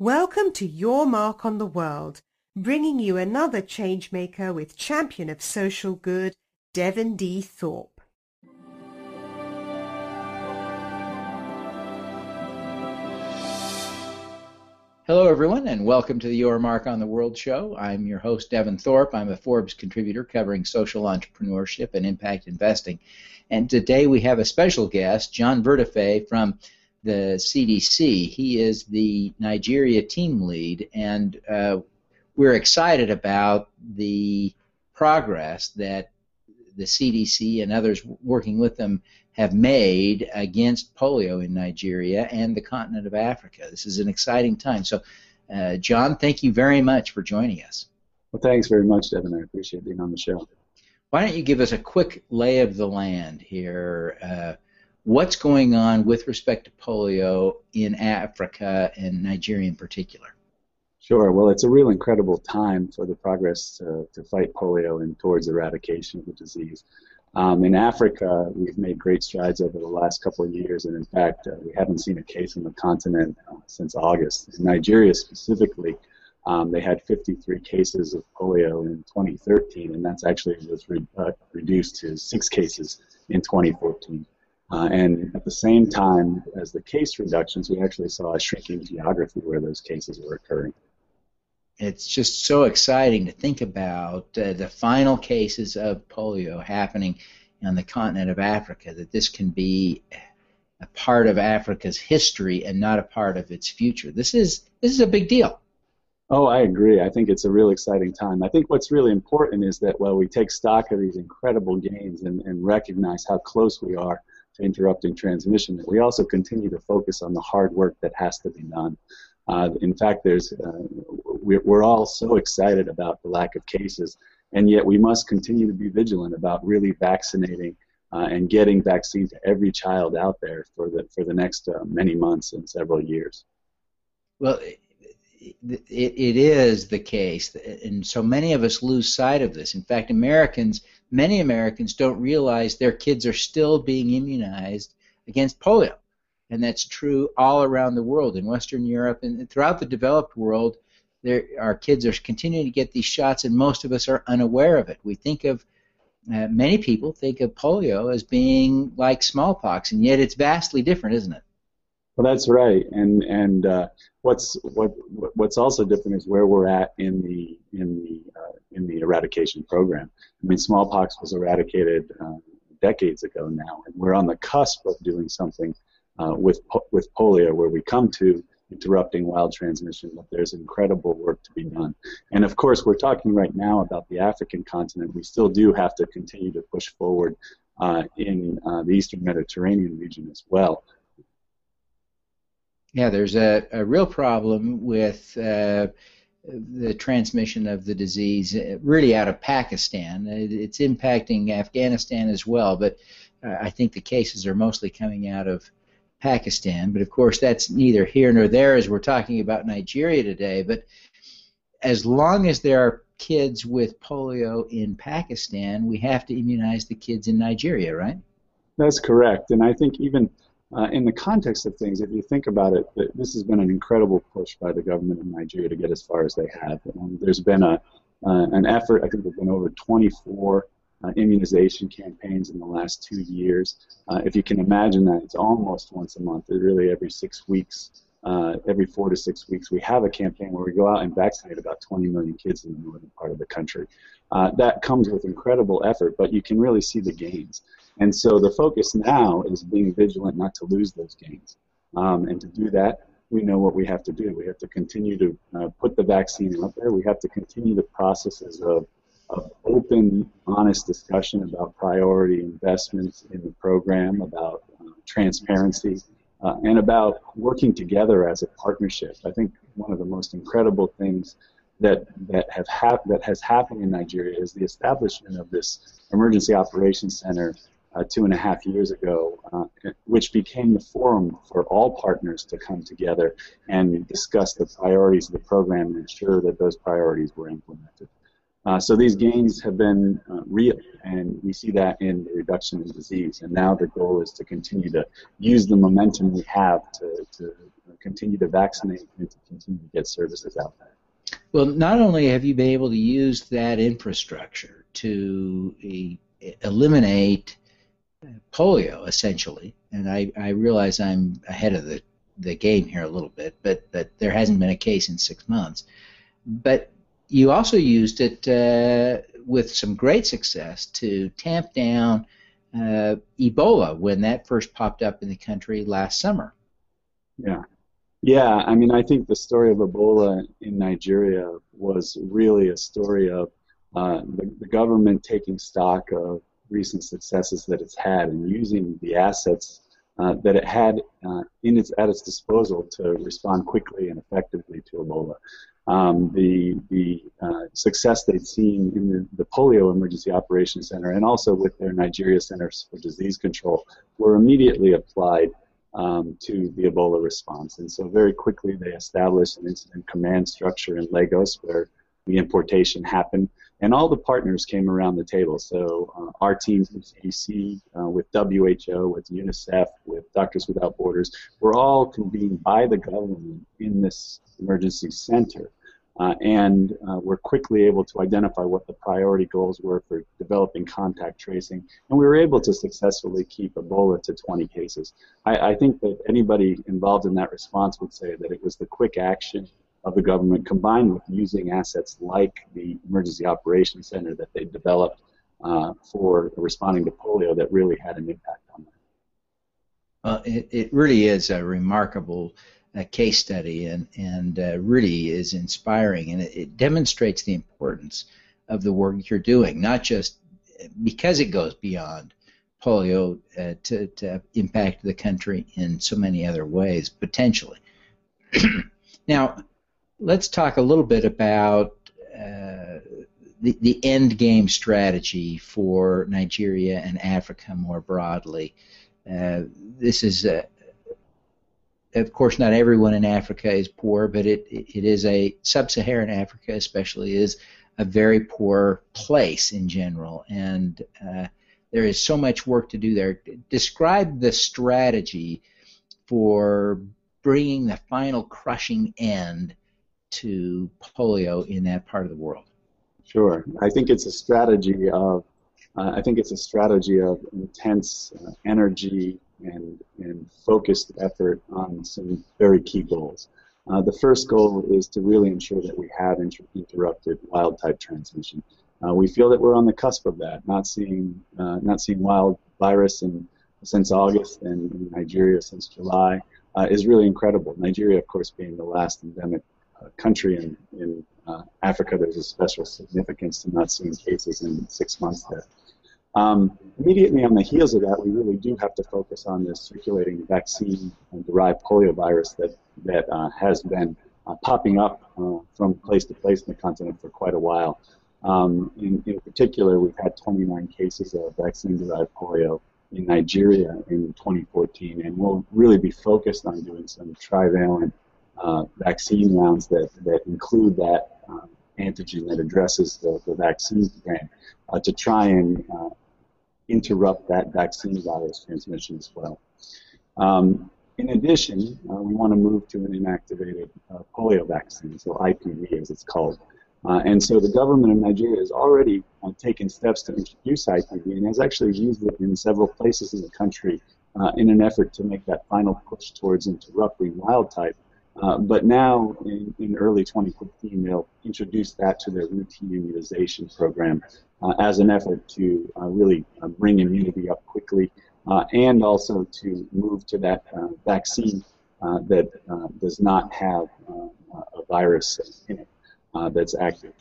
Welcome to Your Mark on the World, bringing you another changemaker with champion of social good, Devin D. Thorpe. Hello, everyone, and welcome to the Your Mark on the World show. I'm your host, Devin Thorpe. I'm a Forbes contributor covering social entrepreneurship and impact investing. And today we have a special guest, John Vertefeuille from the CDC. He is the Nigeria team lead, and uh, we're excited about the progress that the CDC and others working with them have made against polio in Nigeria and the continent of Africa. This is an exciting time. So, uh, John, thank you very much for joining us. Well, thanks very much, Devin. I appreciate being on the show. Why don't you give us a quick lay of the land here? Uh, what's going on with respect to polio in Africa and Nigeria in particular? Sure. Well, it's a real incredible time for the progress to, to fight polio and towards eradication of the disease. Um, in Africa, we've made great strides over the last couple of years, and in fact, uh, we haven't seen a case on the continent uh, since August. In Nigeria specifically, um, they had 53 cases of polio in 2013, and that's actually was re- uh, reduced to six cases in 2014. Uh, and at the same time as the case reductions, we actually saw a shrinking geography where those cases were occurring. It's just so exciting to think about uh, the final cases of polio happening on the continent of Africa, that this can be a part of Africa's history and not a part of its future. This is this is a big deal. Oh, I agree. I think it's a real exciting time. I think what's really important is that while we take stock of these incredible gains and, and recognize how close we are to interrupting transmission, we also continue to focus on the hard work that has to be done. Uh, in fact, there's uh, we're, we're all so excited about the lack of cases, and yet we must continue to be vigilant about really vaccinating uh, and getting vaccine to every child out there for the for the next uh, many months and several years. Well, it, it is the case, and so many of us lose sight of this. In fact, Americans many Americans don't realize their kids are still being immunized against polio. And that's true all around the world, in Western Europe and throughout the developed world. There, our kids are continuing to get these shots, and most of us are unaware of it. We think of uh, many people think of polio as being like smallpox, and yet it's vastly different, isn't it? Well, that's right, and and uh, what's what what's also different is where we're at in the in the uh, in the eradication program. I mean, smallpox was eradicated uh, decades ago now, and we're on the cusp of doing something uh, with with polio, where we come to interrupting wild transmission, but there's incredible work to be done. And of course, we're talking right now about the African continent. We still do have to continue to push forward uh, in uh, the Eastern Mediterranean region as well. Yeah, there's a, a real problem with uh, the transmission of the disease uh, really out of Pakistan. It's impacting Afghanistan as well, but uh, I think the cases are mostly coming out of Pakistan. But of course, that's neither here nor there as we're talking about Nigeria today. But as long as there are kids with polio in Pakistan, we have to immunize the kids in Nigeria, right? That's correct. And I think even uh, in the context of things, if you think about it, this has been an incredible push by the government of Nigeria to get as far as they have. Um, there's been a uh, an effort. I think there've been over 24 uh, immunization campaigns in the last two years. Uh, if you can imagine that, it's almost once a month. Really every six weeks, uh, every four to six weeks, we have a campaign where we go out and vaccinate about 20 million kids in the northern part of the country. Uh, that comes with incredible effort, but you can really see the gains. And so the focus now is being vigilant not to lose those gains. Um, and to do that, we know what we have to do. We have to continue to uh, put the vaccine out there. We have to continue the processes of, of open, honest discussion about priority investments in the program, about uh, transparency, uh, and about working together as a partnership. I think one of the most incredible things that that have hap- that has happened in Nigeria is the establishment of this emergency operations center uh, two and a half years ago, uh, which became the forum for all partners to come together and discuss the priorities of the program and ensure that those priorities were implemented. Uh, so these gains have been uh, real, and we see that in the reduction in disease. And now the goal is to continue to use the momentum we have to, to continue to vaccinate and to continue to get services out there. Well, not only have you been able to use that infrastructure to eliminate polio, essentially, and I, I realize I'm ahead of the, the game here a little bit, but, but there hasn't been a case in six months. But you also used it uh, with some great success to tamp down uh, Ebola when that first popped up in the country last summer. Yeah. Yeah, I mean, I think the story of Ebola in Nigeria was really a story of uh, the, the, government taking stock of recent successes that it's had and using the assets uh, that it had uh, in its at its disposal to respond quickly and effectively to Ebola. Um, the the uh, success they'd seen in the, the, Polio Emergency Operations Center and also with their Nigeria Centers for Disease Control were immediately applied um, to the Ebola response. And so very quickly they established an incident command structure in Lagos where the importation happened. And all the partners came around the table. So uh, our teams with CDC, uh, with WHO, with UNICEF, with Doctors Without Borders, were all convened by the government in this emergency center uh, and uh, we're quickly able to identify what the priority goals were for developing contact tracing, and we were able to successfully keep Ebola to 20 cases. I, I, think that anybody involved in that response would say that it was the quick action of the government combined with using assets like the Emergency Operations Center that they developed uh, for responding to polio that really had an impact on that. Well, it, it really is a remarkable a case study and, and uh, really is inspiring and it, it, demonstrates the importance of the work you're doing, not just because it goes beyond polio uh, to, to impact the country in so many other ways, potentially. now, let's talk a little bit about uh, the, the end game strategy for Nigeria and Africa more broadly. Uh, this is a, of course, not everyone in Africa is poor, but it it is a sub-Saharan Africa, especially, is a very poor place in general, and uh, there is so much work to do there. Describe the strategy for bringing the final crushing end to polio in that part of the world. Sure, I think it's a strategy of uh, I think it's a strategy of intense uh, energy and, and focused effort on some very key goals. Uh, the first goal is to really ensure that we have inter- interrupted wild type transmission. Uh, we feel that we're on the cusp of that, not seeing uh, not seeing wild virus in, since August and in Nigeria since July uh, is really incredible. Nigeria, of course, being the last endemic country in, in uh, Africa, there's a special significance to not seeing cases in six months there. Um, immediately on the heels of that, we really do have to focus on this circulating vaccine-derived poliovirus that that uh, has been uh, popping up uh, from place to place in the continent for quite a while. Um, in, in particular, we've had 29 cases of vaccine-derived polio in Nigeria in 2014, and we'll really be focused on doing some trivalent uh, vaccine rounds that, that include that uh, antigen that addresses the, the vaccine strain uh, to try and uh, interrupt that vaccine virus transmission as well. Um, in addition, uh, we want to move to an inactivated uh, polio vaccine, so IPV as it's called. And so the government of Nigeria has already taken steps to introduce IPV and has actually used it in several places in the country in an effort to make that final push towards interrupting wild type. Uh, but now, in, in, early 2015, they'll introduce that to their routine immunization program uh, as an effort to uh, really uh, bring immunity up quickly and also to move to that vaccine that does not have a virus in it that's active.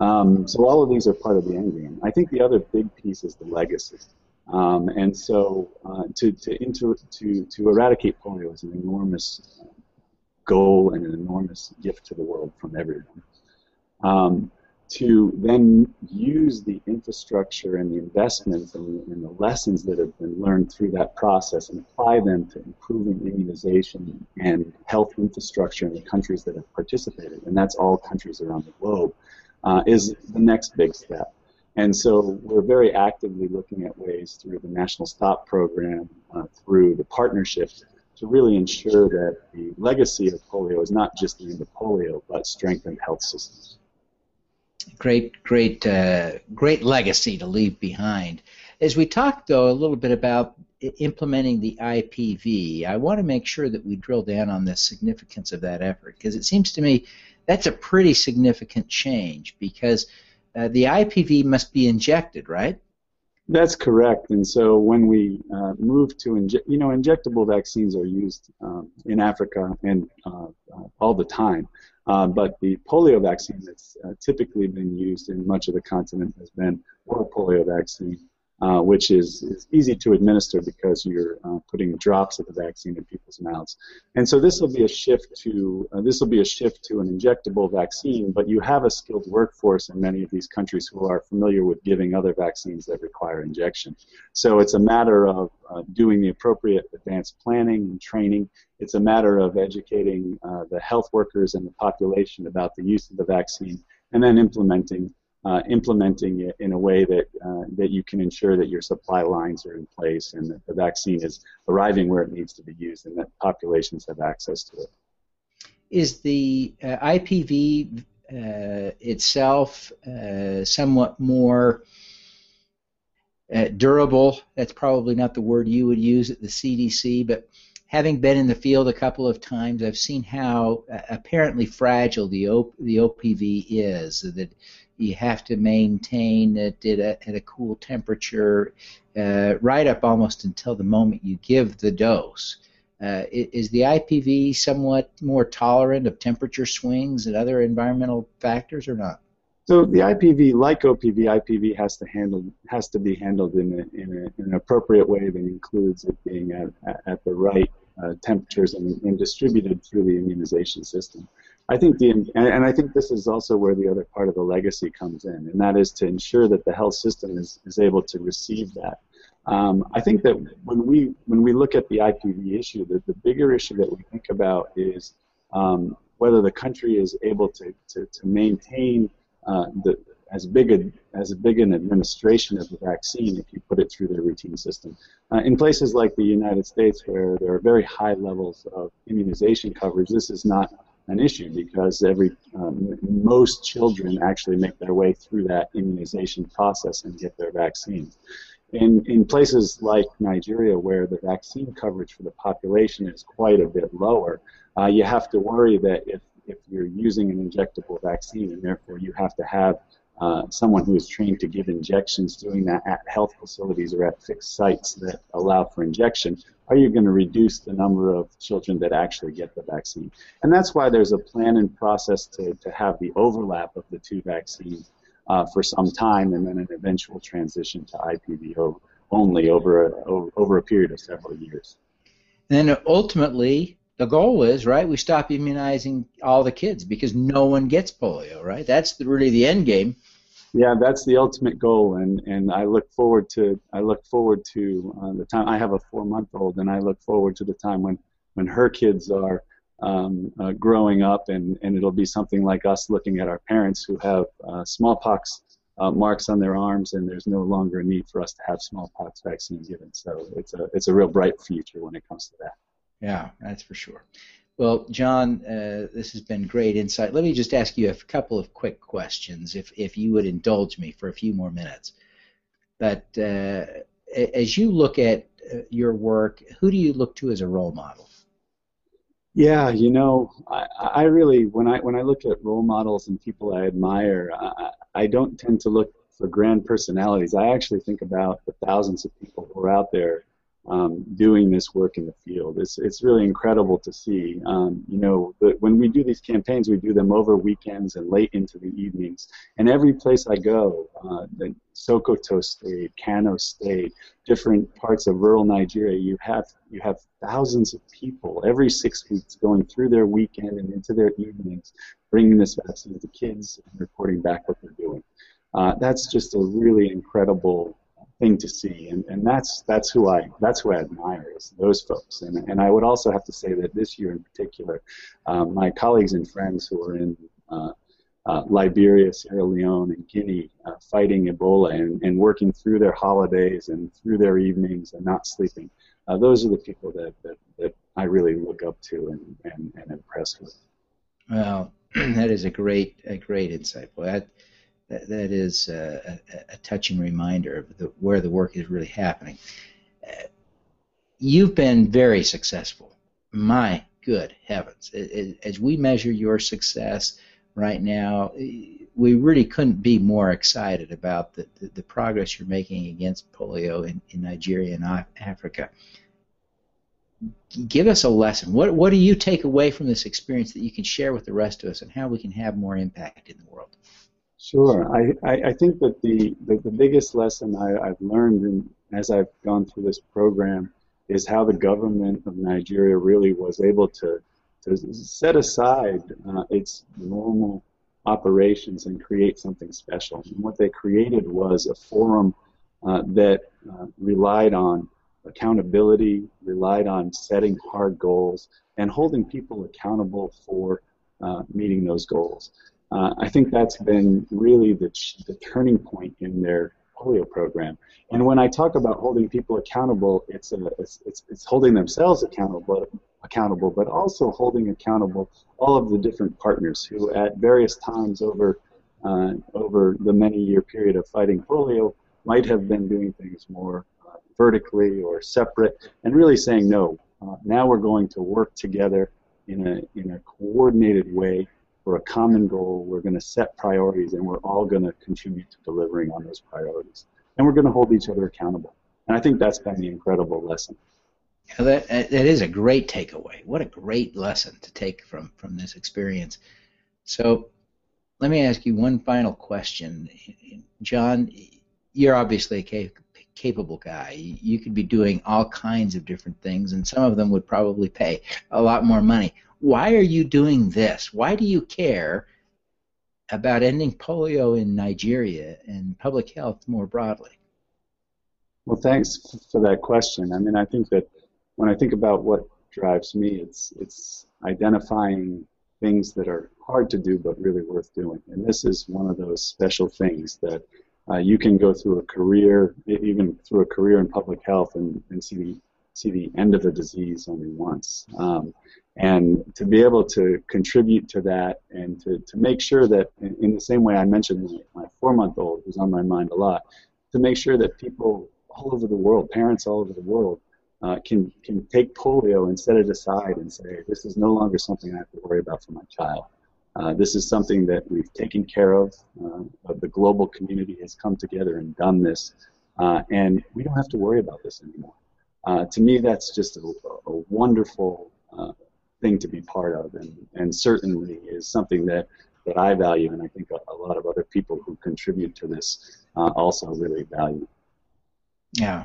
Um, so all of these are part of the end game. I think the other big piece is the legacy. Um, and so uh, to, to, inter, to, to eradicate polio is an enormous goal and an enormous gift to the world from everyone. Um, to then use the infrastructure and the investments and, and, the lessons that have been learned through that process and apply them to improving immunization and health infrastructure in the countries that have participated, and that's all countries around the globe, uh, is the next big step. And so we're very actively looking at ways through the National Stop program, uh, through the partnerships, to really ensure that the legacy of polio is not just the end of polio, but strengthened health systems. Great, great, uh, great legacy to leave behind. As we talked, though, a little bit about implementing the IPV, I want to make sure that we drill down on the significance of that effort because it seems to me that's a pretty significant change because uh, the IPV must be injected, right? That's correct. And so when we uh, move to you know, injectable vaccines are used um, in Africa and uh, uh all the time. Uh, but the polio vaccine that's uh, typically been used in much of the continent has been oral polio vaccine uh, which is, is easy to administer because you're uh, putting drops of the vaccine in people's mouths. And so this will be a shift to uh, this will be a shift to an injectable vaccine, but you have a skilled workforce in many of these countries who are familiar with giving other vaccines that require injection. So it's a matter of uh, doing the appropriate advanced planning and training. It's a matter of educating uh, the health workers and the population about the use of the vaccine, and then implementing uh, implementing it in a way that uh, that you can ensure that your supply lines are in place and that the vaccine is arriving where it needs to be used and that populations have access to it. Is the uh, IPV uh, itself uh, somewhat more uh, durable? That's probably not the word you would use at the CDC, but having been in the field a couple of times, I've seen how apparently fragile the o- the OPV is. That you have to maintain it at a, at a cool temperature uh, right up almost until the moment you give the dose. Uh, is the IPV somewhat more tolerant of temperature swings and other environmental factors or not? So the IPV, like OPV, IPV has to handle has to be handled in, a, in, a, in an appropriate way that includes it being at, at the right uh, temperatures and, and, distributed through the immunization system. I think the and I think this is also where the other part of the legacy comes in, and that is to ensure that the health system is, is able to receive that. Um, I think that when we when we look at the IPV issue, the, the bigger issue that we think about is um, whether the country is able to, to, to maintain uh, the, as big a as big an administration of the vaccine if you put it through their routine system. Uh, in places like the United States, where there are very high levels of immunization coverage, this is not an issue because every um, most children actually make their way through that immunization process and get their vaccines. In, in places like Nigeria, where the vaccine coverage for the population is quite a bit lower, uh, you have to worry that if, if you're using an injectable vaccine and therefore you have to have uh, someone who is trained to give injections doing that at health facilities or at fixed sites that allow for injection, are you going to reduce the number of children that actually get the vaccine? And that's why there's a plan and process to, to have the overlap of the two vaccines uh, for some time and then an eventual transition to IPV only over a, over a period of several years. Then ultimately, the goal is right. We stop immunizing all the kids because no one gets polio. Right. That's the, really the end game yeah, that's the ultimate goal, and, and I look forward to I look forward to uh, the time. I have a four month old, and I look forward to the time when when her kids are um, uh, growing up, and, and it'll be something like us looking at our parents who have uh, smallpox uh, marks on their arms, and there's no longer a need for us to have smallpox vaccine given. So it's a it's a real bright future when it comes to that. Yeah, that's for sure. Well, John, uh, this has been great insight. Let me just ask you a couple of quick questions, if, if you would indulge me for a few more minutes. But uh, as you look at uh, your work, who do you look to as a role model? Yeah, you know, I, I really when I when I look at role models and people I admire, I, I don't tend to look for grand personalities. I actually think about the thousands of people who are out there um, doing this work in the field. It's, it's really incredible to see. Um, you know, when we do these campaigns, we do them over weekends and late into the evenings. And every place I go, uh, the Sokoto State, Kano State, different parts of rural Nigeria, you have you have thousands of people every six weeks going through their weekend and into their evenings, bringing this vaccine to kids and reporting back what they're doing. Uh, that's just a really incredible thing to see, and, and that's that's who I that's who I admire is those folks, and and I would also have to say that this year in particular, um, my colleagues and friends who are in uh, uh, Liberia, Sierra Leone, and Guinea uh, fighting Ebola and, and working through their holidays and through their evenings and not sleeping. Uh, those are the people that, that, that I really look up to and, and, and impress with. Well, that is a great a great insight. Well, that that, that is a, a, a touching reminder of the, where the work is really happening. You've been very successful. My good heavens! As we measure your success right now, we really couldn't be more excited about the, the, the progress you're making against polio in, in Nigeria and Africa give us a lesson. What what do you take away from this experience that you can share with the rest of us, and how we can have more impact in the world? Sure. I, I, I think that the, the, the biggest lesson I, I've learned in, as I've gone through this program is how the government of Nigeria really was able to, to set aside uh, its normal operations and create something special. And what they created was a forum uh, that uh, relied on accountability, relied on setting hard goals, and holding people accountable for uh, meeting those goals. Uh, I think that's been really the, the turning point in their polio program. And when I talk about holding people accountable, it's, a, it's, it's, it's holding themselves accountable, accountable, but also holding accountable all of the different partners who, at various times over uh, over the many year period of fighting polio, might have been doing things more vertically or separate, and really saying no. Uh, now we're going to work together in a in a coordinated way for a common goal. We're going to set priorities, and we're all going to contribute to delivering on those priorities, and we're going to hold each other accountable. And I think that's been the incredible lesson. Yeah, that that is a great takeaway. What a great lesson to take from from this experience. So, let me ask you one final question, John. You're obviously a capable guy. You could be doing all kinds of different things, and some of them would probably pay a lot more money. Why are you doing this? Why do you care about ending polio in Nigeria and public health more broadly? Well, thanks for that question. I mean, I think that when I think about what drives me, it's it's identifying things that are hard to do but really worth doing. And this is one of those special things that uh, you can go through a career, even through a career in public health, and, and see the see the end of a disease only once. Um, and to be able to contribute to that and to, to make sure that, in, in the same way I mentioned my, my four month old, who's on my mind a lot, to make sure that people all over the world, parents all over the world, uh, can, can take polio and set it aside and say, this is no longer something I have to worry about for my child. Uh, this is something that we've taken care of. Uh, the global community has come together and done this, uh, and we don't have to worry about this anymore. Uh, to me, that's just a, a wonderful uh, thing to be part of, and, and certainly is something that, that I value, and I think a, a lot of other people who contribute to this also really value. Yeah.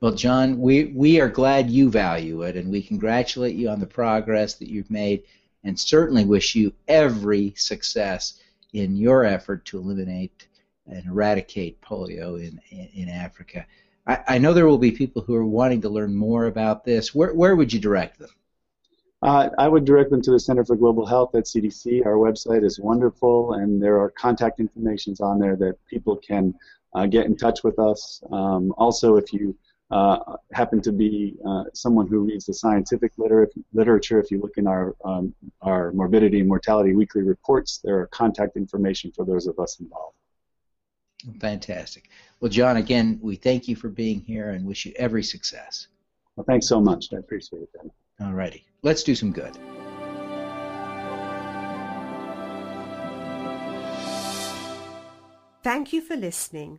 Well, John, we, we are glad you value it, and we congratulate you on the progress that you've made and certainly wish you every success in your effort to eliminate and eradicate polio in, in, Africa. I, I, know there will be people who are wanting to learn more about this. Where, where would you direct them? Uh, I would direct them to the Center for Global Health at CDC. Our website is wonderful, and there are contact informations on there that people can uh, get in touch with us. Um, also, if you uh, happen to be uh, someone who reads the scientific liter- literature. If you look in our um, our morbidity and mortality weekly reports, there are contact information for those of us involved. Fantastic. Well, John, again, we thank you for being here and wish you every success. Well, thanks so much. I appreciate it. All righty. Let's do some good. Thank you for listening.